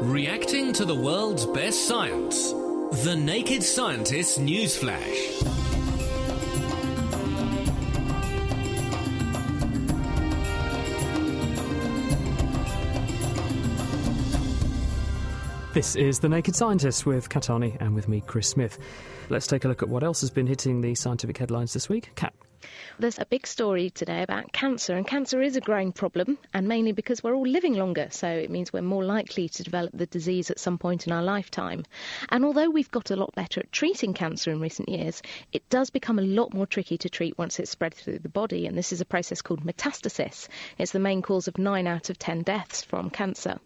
Reacting to the world's best science. The Naked Scientist News This is The Naked Scientist with Kat Arney and with me, Chris Smith. Let's take a look at what else has been hitting the scientific headlines this week. Kat. There's a big story today about cancer, and cancer is a growing problem, and mainly because we're all living longer, so it means we're more likely to develop the disease at some point in our lifetime. And although we've got a lot better at treating cancer in recent years, it does become a lot more tricky to treat once it's spread through the body, and this is a process called metastasis. It's the main cause of 9 out of 10 deaths from cancer.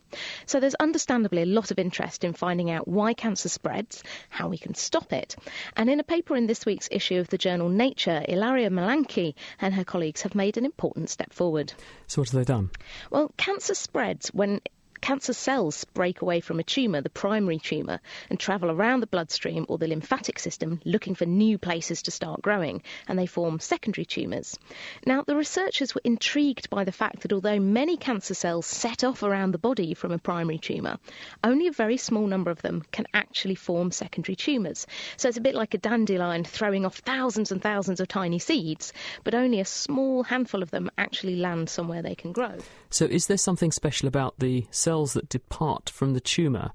So there's understandably a lot of interest in finding out why cancer spreads, how we can stop it. And in a paper in this week's issue of the journal Nature, Ilaria Malanchi and her colleagues have made an important step forward. So, what have they done? Well, cancer spreads when cancer cells break away from a tumour, the primary tumour, and travel around the bloodstream or the lymphatic system looking for new places to start growing, and they form secondary tumours. Now, the researchers were intrigued by the fact that although many cancer cells set off around the body from a primary tumour, only a very small number of them can actually form secondary tumours. So it's a bit like a dandelion throwing off thousands and thousands of tiny seeds, but only a small handful of them actually land somewhere they can grow. So, is there something special about the cells that depart from the tumour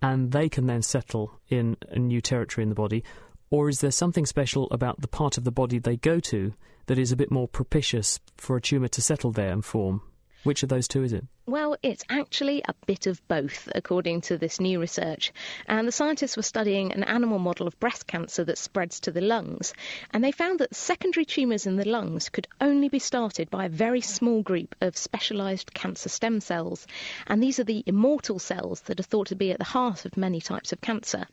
and they can then settle in a new territory in the body? Or is there something special about the part of the body they go to that is a bit more propitious for a tumour to settle there and form? Which of those two is it? Well, it's actually a bit of both, according to this new research. And the scientists were studying an animal model of breast cancer that spreads to the lungs. And they found that secondary tumours in the lungs could only be started by a very small group of specialised cancer stem cells. And these are the immortal cells that are thought to be at the heart of many types of cancer.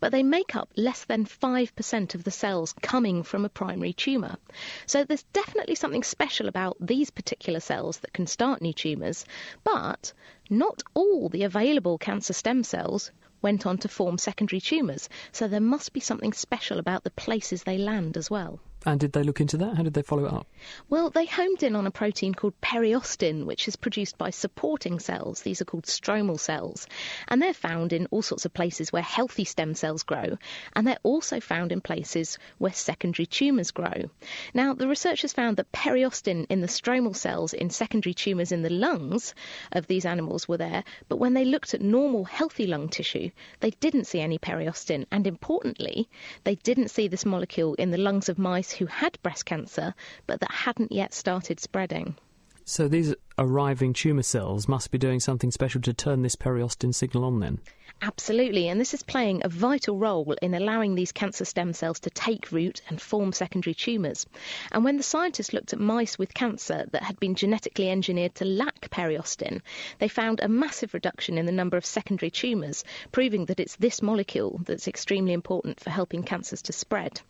But they make up less than 5% of the cells coming from a primary tumour. So there's definitely something special about these particular cells that can start new tumours. But not all the available cancer stem cells went on to form secondary tumours, so there must be something special about the places they land as well. And did they look into that? How did they follow it up? Well, they homed in on a protein called periostin, which is produced by supporting cells. These are called stromal cells. And they're found in all sorts of places where healthy stem cells grow. And they're also found in places where secondary tumours grow. Now, the researchers found that periostin in the stromal cells in secondary tumours in the lungs of these animals were there. But when they looked at normal, healthy lung tissue, they didn't see any periostin. And importantly, they didn't see this molecule in the lungs of mice who had breast cancer but that hadn't yet started spreading. So these arriving tumour cells must be doing something special to turn this periostin signal on then? Absolutely, and this is playing a vital role in allowing these cancer stem cells to take root and form secondary tumours. And when the scientists looked at mice with cancer that had been genetically engineered to lack periostin, they found a massive reduction in the number of secondary tumours, proving that it's this molecule that's extremely important for helping cancers to spread.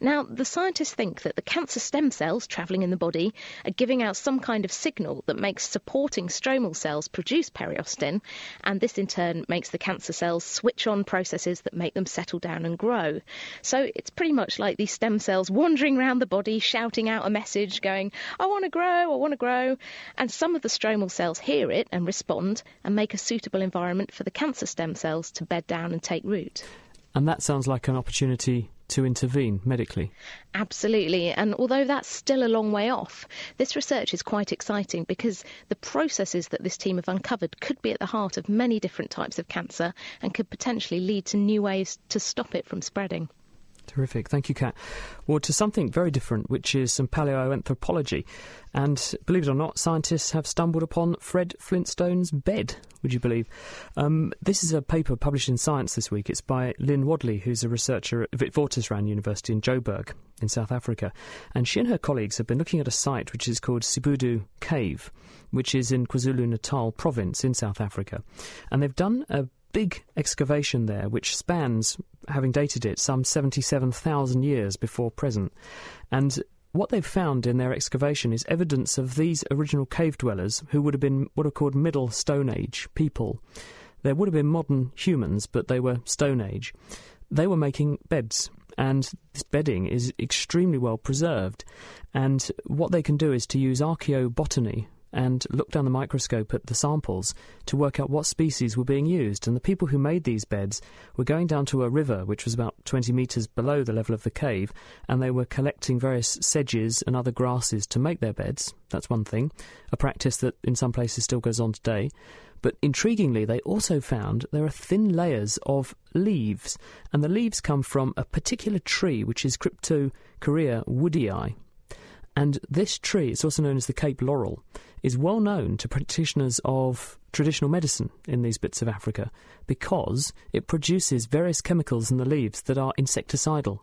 Now, the scientists think that the cancer stem cells travelling in the body are giving out some kind of signal that makes supporting stromal cells produce periostin, and this in turn makes the cancer cells switch on processes that make them settle down and grow. So it's pretty much like these stem cells wandering around the body, shouting out a message, going, I want to grow, I want to grow. And some of the stromal cells hear it and respond and make a suitable environment for the cancer stem cells to bed down and take root. And that sounds like an opportunity to intervene medically. Absolutely. And although that's still a long way off, this research is quite exciting because the processes that this team have uncovered could be at the heart of many different types of cancer and could potentially lead to new ways to stop it from spreading. Terrific. Thank you, Kat. Well, to something very different, which is some paleoanthropology. And believe it or not, scientists have stumbled upon Fred Flintstone's bed, would you believe? Um, this is a paper published in Science this week. It's by Lynn Wadley, who's a researcher at Witwatersrand University in Joburg in South Africa. And she and her colleagues have been looking at a site which is called Sibudu Cave, which is in KwaZulu Natal province in South Africa. And they've done a big excavation there, which spans, having dated it, some 77,000 years before present. And what they've found in their excavation is evidence of these original cave dwellers who would have been what are called Middle Stone Age people. There would have been modern humans, but they were Stone Age. They were making beds, and this bedding is extremely well preserved. And what they can do is to use archaeobotany, and looked down the microscope at the samples to work out what species were being used. And the people who made these beds were going down to a river, which was about 20 metres below the level of the cave, and they were collecting various sedges and other grasses to make their beds. That's one thing, a practice that in some places still goes on today. But intriguingly, they also found there are thin layers of leaves, and the leaves come from a particular tree, which is Cryptocarya woodii. And this tree, it's also known as the Cape laurel, is well known to practitioners of traditional medicine in these bits of Africa because it produces various chemicals in the leaves that are insecticidal.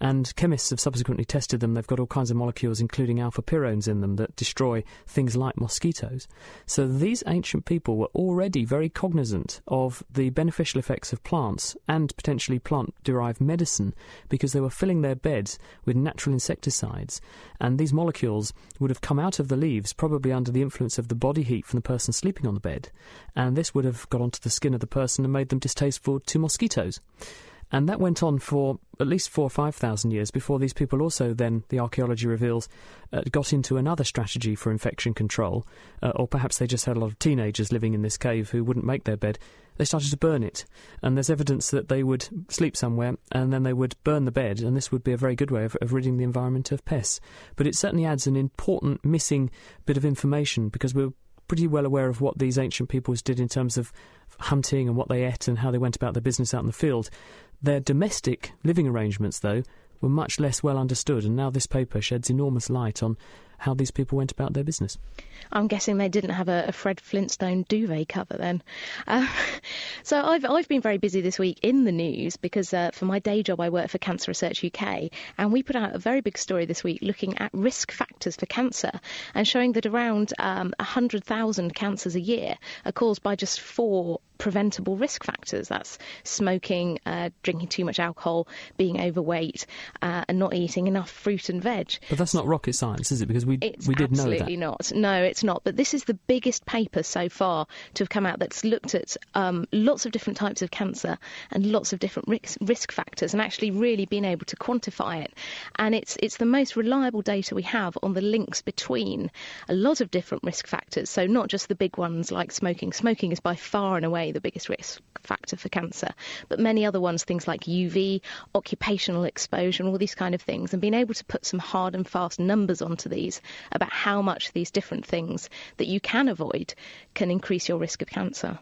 And chemists have subsequently tested them. They've got all kinds of molecules, including alpha pyrones in them, that destroy things like mosquitoes. So these ancient people were already very cognizant of the beneficial effects of plants and potentially plant derived medicine because they were filling their beds with natural insecticides. And these molecules would have come out of the leaves, probably under the influence of the body heat from the person sleeping on the bed. And this would have got onto the skin of the person and made them distasteful to mosquitoes. And that went on for at least four or five thousand years before these people also then, the archaeology reveals, uh, got into another strategy for infection control. Uh, or perhaps they just had a lot of teenagers living in this cave who wouldn't make their bed. They started to burn it. And there's evidence that they would sleep somewhere and then they would burn the bed, and this would be a very good way of, of ridding the environment of pests. But it certainly adds an important missing bit of information because we're pretty well aware of what these ancient peoples did in terms of hunting and what they ate and how they went about their business out in the field. Their domestic living arrangements, though, were much less well understood, and now this paper sheds enormous light on how these people went about their business. I'm guessing they didn't have a, a Fred Flintstone duvet cover then. Uh, so I've I've been very busy this week in the news because uh, for my day job I work for Cancer Research UK, and we put out a very big story this week looking at risk factors for cancer and showing that around um, 100,000 cancers a year are caused by just four preventable risk factors. That's smoking, uh, drinking too much alcohol, being overweight, uh, and not eating enough fruit and veg. But that's not rocket science, is it? Because we it's we did know that. Absolutely not. No, it's not. But this is the biggest paper so far to have come out that's looked at um, lots of different types of cancer and lots of different risk, risk factors, and actually really being able to quantify it. And it's it's the most reliable data we have on the links between a lot of different risk factors. So not just the big ones like smoking. Smoking is by far and away the biggest risk factor for cancer, but many other ones, things like UV, occupational exposure, and all these kind of things, and being able to put some hard and fast numbers onto these about how much these different things that you can avoid can increase your risk of cancer.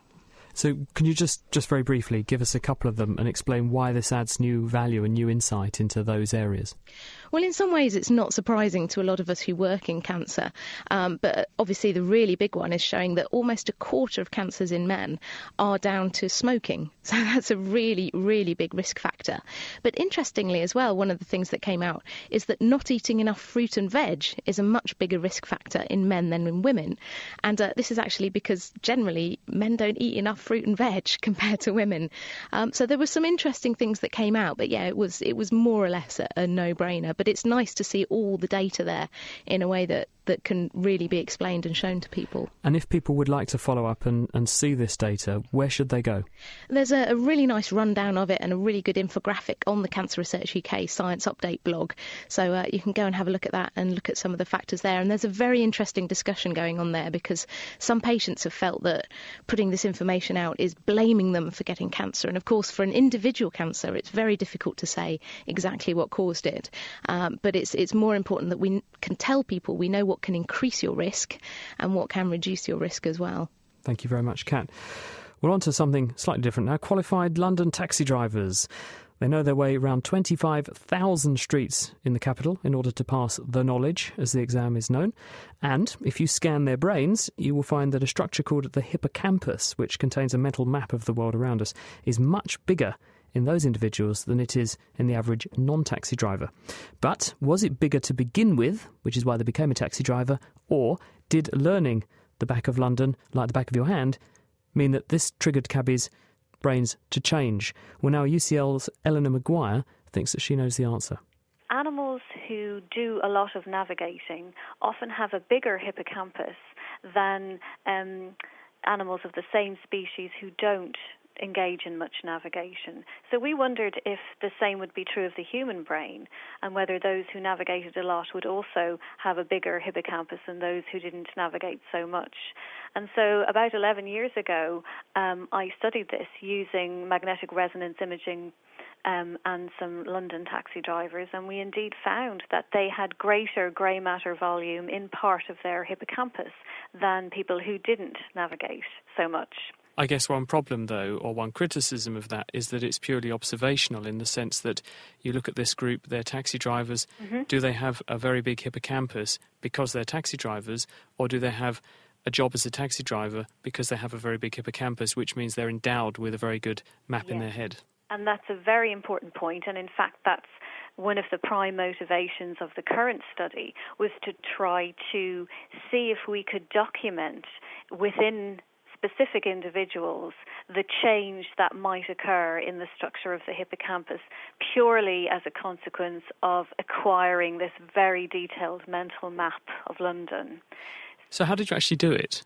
So, can you just, just very briefly give us a couple of them and explain why this adds new value and new insight into those areas? Well, in some ways, it's not surprising to a lot of us who work in cancer. Um, but obviously, the really big one is showing that almost a quarter of cancers in men are down to smoking. So that's a really, really big risk factor. But interestingly, as well, one of the things that came out is that not eating enough fruit and veg is a much bigger risk factor in men than in women. And uh, this is actually because generally men don't eat enough fruit and veg compared to women. Um, so there were some interesting things that came out. But yeah, it was it was more or less a, a no-brainer. But but it's nice to see all the data there in a way that that can really be explained and shown to people. And if people would like to follow up and, and see this data, where should they go? There's a, a really nice rundown of it and a really good infographic on the Cancer Research UK Science Update blog. So uh, you can go and have a look at that and look at some of the factors there. And there's a very interesting discussion going on there because some patients have felt that putting this information out is blaming them for getting cancer. And of course, for an individual cancer, it's very difficult to say exactly what caused it. Um, Um, but it's it's more important that we can tell people we know what can increase your risk and what can reduce your risk as well. Thank you very much, Kat. We're on to something slightly different now. Qualified London taxi drivers. They know their way around 25,000 streets in the capital in order to pass the knowledge, as the exam is known. And if you scan their brains, you will find that a structure called the hippocampus, which contains a mental map of the world around us, is much bigger in those individuals than it is in the average non taxi driver. But was it bigger to begin with, which is why they became a taxi driver, or did learning the back of London like the back of your hand mean that this triggered cabbies' brains to change? Well, now UCL's Eleanor Maguire thinks that she knows the answer. Animals who do a lot of navigating often have a bigger hippocampus than um, animals of the same species who don't engage in much navigation. So we wondered if the same would be true of the human brain and whether those who navigated a lot would also have a bigger hippocampus than those who didn't navigate so much. And so about 11 years ago, um, I studied this using magnetic resonance imaging um, and some London taxi drivers, and we indeed found that they had greater grey matter volume in part of their hippocampus than people who didn't navigate so much. I guess one problem, though, or one criticism of that, is that it's purely observational in the sense that you look at this group, they're taxi drivers. Mm-hmm. Do they have a very big hippocampus because they're taxi drivers, or do they have a job as a taxi driver because they have a very big hippocampus, which means they're endowed with a very good map in their head? And that's a very important point, and in fact, that's one of the prime motivations of the current study was to try to see if we could document within specific individuals the change that might occur in the structure of the hippocampus purely as a consequence of acquiring this very detailed mental map of London. So, how did you actually do it?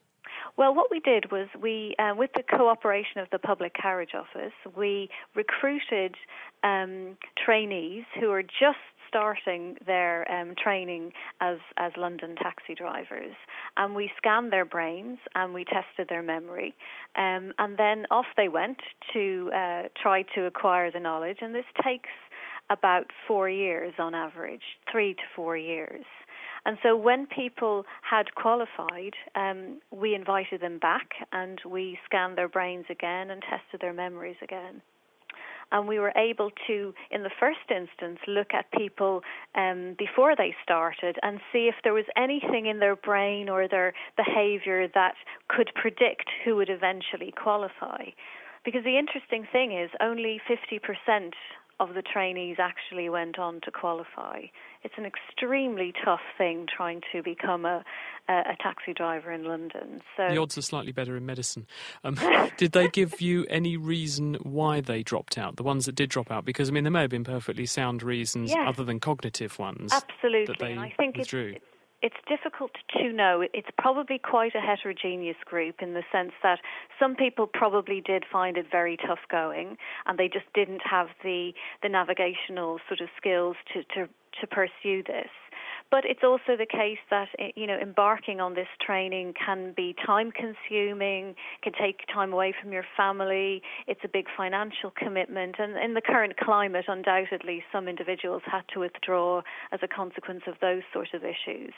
Well, what we did was we, uh, with the cooperation of the Public Carriage Office, we recruited um, trainees who are just starting their um, training as, as London taxi drivers. And we scanned their brains and we tested their memory. Um, and then off they went to uh, try to acquire the knowledge. And this takes about four years on average, three to four years. And so when people had qualified, um, we invited them back and we scanned their brains again and tested their memories again and we were able to, in the first instance, look at people um, before they started and see if there was anything in their brain or their behaviour that could predict who would eventually qualify. Because the interesting thing is, only 50% of the trainees actually went on to qualify. It's an extremely tough thing trying to become a, a, a taxi driver in London. So the odds are slightly better in medicine. Um, did they give you any reason why they dropped out? The ones that did drop out, because I mean, there may have been perfectly sound reasons yes. other than cognitive ones. Absolutely, that they and I think withdrew. It's, it's difficult to know. It's probably quite a heterogeneous group in the sense that some people probably did find it very tough going, and they just didn't have the the navigational sort of skills to to to pursue this. But it's also the case that eh, you know embarking on this training can be time consuming, can take time away from your family. It's a big financial commitment, and in the current climate, undoubtedly, some individuals had to withdraw as a consequence of those sort of issues.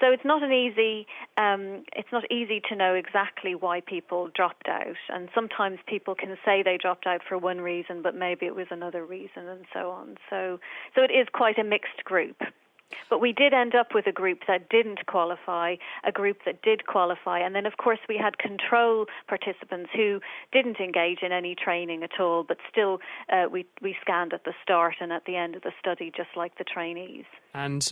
So it's not an easy um, it's not easy to know exactly why people dropped out, and sometimes people can say they dropped out for one reason, but maybe it was another reason, and so on. So so it is quite a mixed group. But we did end up with a group that didn't qualify, a group that did qualify, and then of course we had control participants who didn't engage in any training at all, but still uh, we we scanned at the start and at the end of the study, just like the trainees. And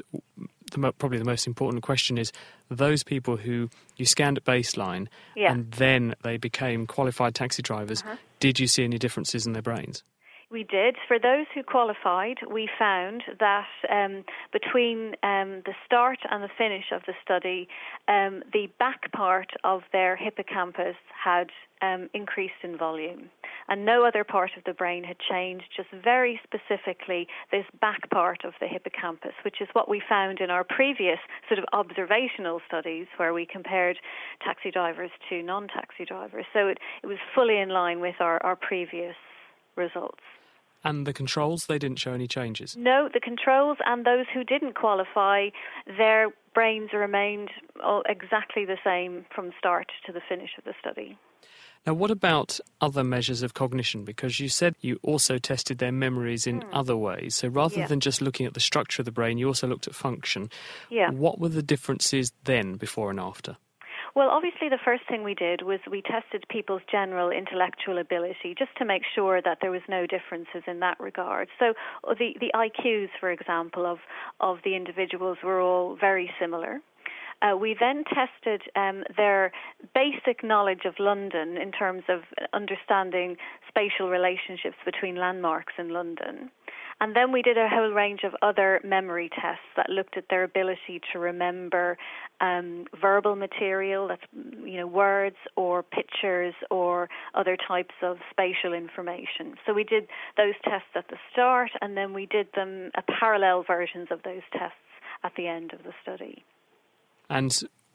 the, probably the most important question is those people who you scanned at baseline yeah. and then they became qualified taxi drivers. Uh-huh. Did you see any differences in their brains? We did. For those who qualified, we found that um, between um, the start and the finish of the study, um, the back part of their hippocampus had um, increased in volume. And no other part of the brain had changed, just very specifically this back part of the hippocampus, which is what we found in our previous sort of observational studies where we compared taxi drivers to non taxi drivers. So it, it was fully in line with our, our previous results. And the controls, they didn't show any changes? No, the controls and those who didn't qualify, their brains remained exactly the same from start to the finish of the study. Now, what about other measures of cognition? Because you said you also tested their memories in mm. other ways. So rather yeah. than just looking at the structure of the brain, you also looked at function. Yeah. What were the differences then, before and after? Well, obviously, the first thing we did was we tested people's general intellectual ability just to make sure that there was no differences in that regard. So uh, the, the IQs, for example, of, of the individuals were all very similar. Uh, we then tested um, their basic knowledge of London in terms of understanding spatial relationships between landmarks in London. And then we did a whole range of other memory tests that looked at their ability to remember um, verbal material, that's you know words or pictures or other types of spatial information. So we did those tests at the start, and then we did them a parallel versions of those tests at the end of the study. And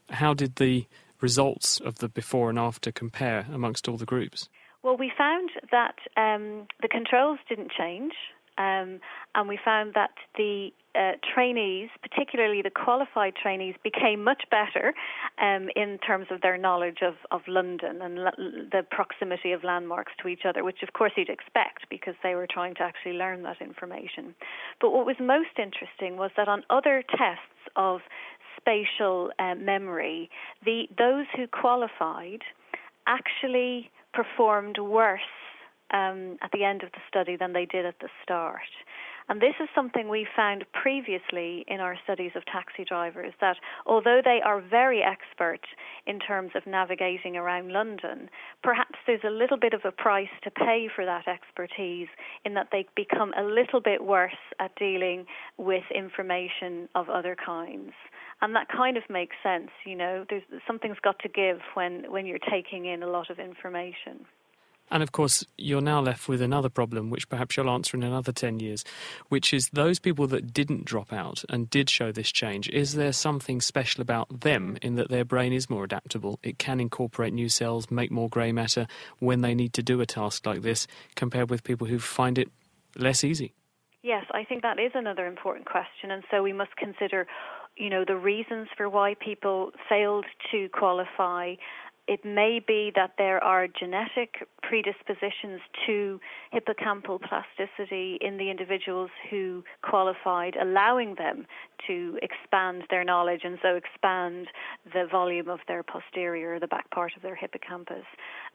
how did the results of the before and after compare amongst all the groups? Well, we found that um, the controls didn't change, um, and we found that the uh, trainees, particularly the qualified trainees, became much better um, in terms of their knowledge of, of London and the proximity of landmarks to each other, which of course you'd expect because they were trying to actually learn that information. But what was most interesting was that on other tests of spatial uh, memory, the those who qualified actually performed worse um, at the end of the study than they did at the start. And this is something we found previously in our studies of taxi drivers that although they are very expert in terms of navigating around London, perhaps there's a little bit of a price to pay for that expertise in that they become a little bit worse at dealing with information of other kinds and that kind of makes sense. You know, there's something's got to give when when you're taking in a lot of information. And of course, you're now left with another problem, which perhaps you'll answer in another 10 years, which is those people that didn't drop out and did show this change. Is there something special about them in that their brain is more adaptable? It can incorporate new cells, make more grey matter when they need to do a task like this, compared with people who find it less easy? Yes, I think that is another important question. And so we must consider you know, the reasons for why people failed to qualify. It may be that there are genetic predispositions to hippocampal plasticity in the individuals who qualified, allowing them to expand their knowledge and so expand the volume of their posterior, the back part of their hippocampus.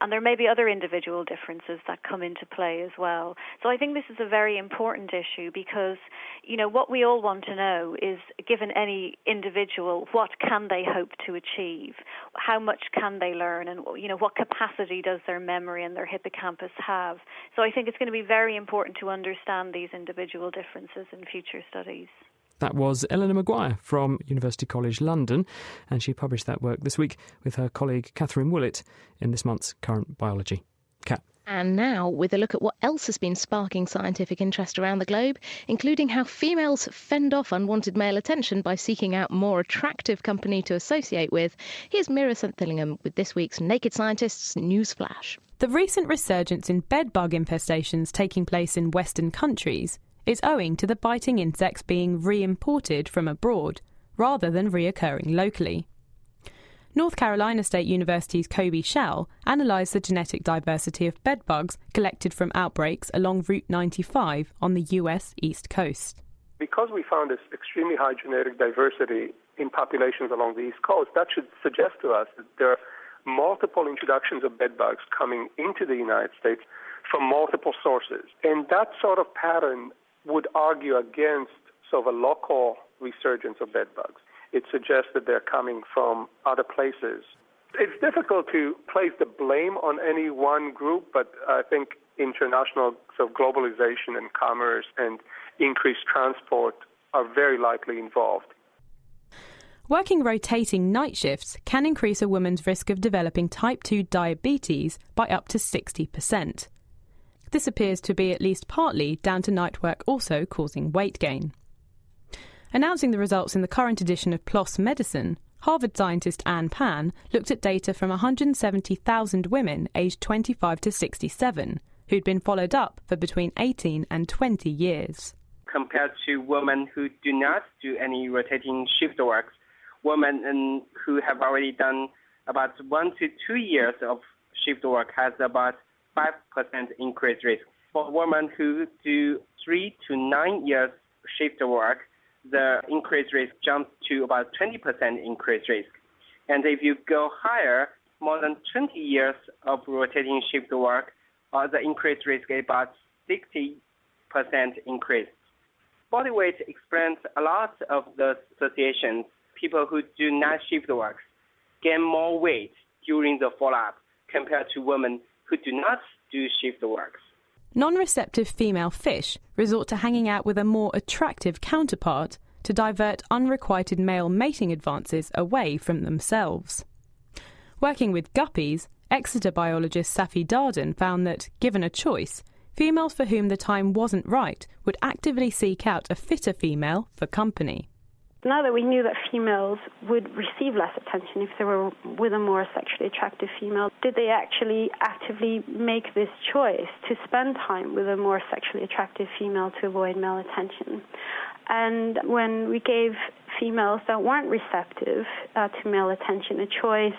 And there may be other individual differences that come into play as well. So I think this is a very important issue because, you know, what we all want to know is given any individual, what can they hope to achieve? How much can they learn? And, you know, what capacity does their memory and their hippocampus have? So I think it's going to be very important to understand these individual differences in future studies. That was Eleanor Maguire from University College London, and she published that work this week with her colleague Katherine Woollett in this month's Current Biology. Kat. And now, with a look at what else has been sparking scientific interest around the globe, including how females fend off unwanted male attention by seeking out more attractive company to associate with, here's Meera Senthilingam with this week's Naked Scientists News Flash. The recent resurgence in bedbug infestations taking place in Western countries is owing to the biting insects being re imported from abroad rather than reoccurring locally. North Carolina State University's Coby Schal analysed the genetic diversity of bedbugs collected from outbreaks along Route 95 on the US East Coast. Because we found this extremely high genetic diversity in populations along the East Coast, that should suggest to us that there are multiple introductions of bedbugs coming into the United States from multiple sources. And that sort of pattern would argue against sort of a local resurgence of bedbugs. It suggests that they're coming from other places. It's difficult to place the blame on any one group, but I think international of globalization and commerce and increased transport are very likely involved. Working rotating night shifts can increase a woman's risk of developing type 2 diabetes by up to 60%. This appears to be at least partly down to night work also causing weight gain. Announcing the results in the current edition of PLOS Medicine, Harvard scientist An Pan looked at data from 170,000 women aged 25 to 67 who'd been followed up for between 18 and 20 years. Compared to women who do not do any rotating shift work, women who have already done about one to two years of shift work has about 5% increased risk. For women who do three to nine years shift work, the increased risk jumps to about 20% increased risk. And if you go higher, more than 20 years of rotating shift work, uh, the increased risk is about 60% increase. Body weight explains a lot of the associations. People who do night shift work gain more weight during the follow-up compared to women who do not do shift work. Non receptive female fish resort to hanging out with a more attractive counterpart to divert unrequited male mating advances away from themselves. Working with guppies, Exeter biologist Safi Darden found that, given a choice, females for whom the time wasn't right would actively seek out a fitter female for company. Now that we knew that females would receive less attention if they were with a more sexually attractive female, did they actually actively make this choice to spend time with a more sexually attractive female to avoid male attention? And when we gave females that weren't receptive uh, to male attention a choice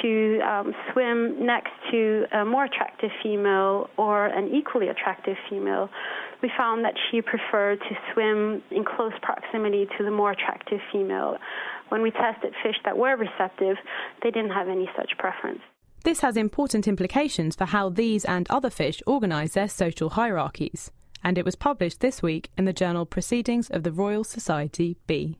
to um, swim next to a more attractive female or an equally attractive female, we found that she preferred to swim in close proximity to the more attractive female. When we tested fish that were receptive, they didn't have any such preference. This has important implications for how these and other fish organise their social hierarchies, and it was published this week in the journal Proceedings of the Royal Society B.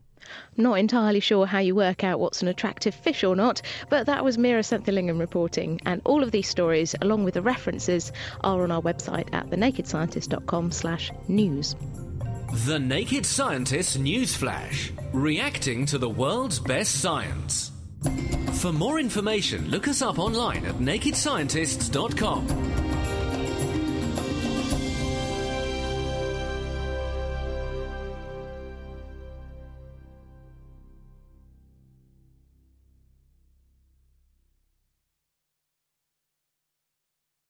Not entirely sure how you work out what's an attractive fish or not, but that was Meera Senthilingam reporting, and all of these stories, along with the references, are on our website at thenakedscientist.com slash news. The Naked Scientist Newsflash, reacting to the world's best science. For more information, look us up online at nakedscientists.com.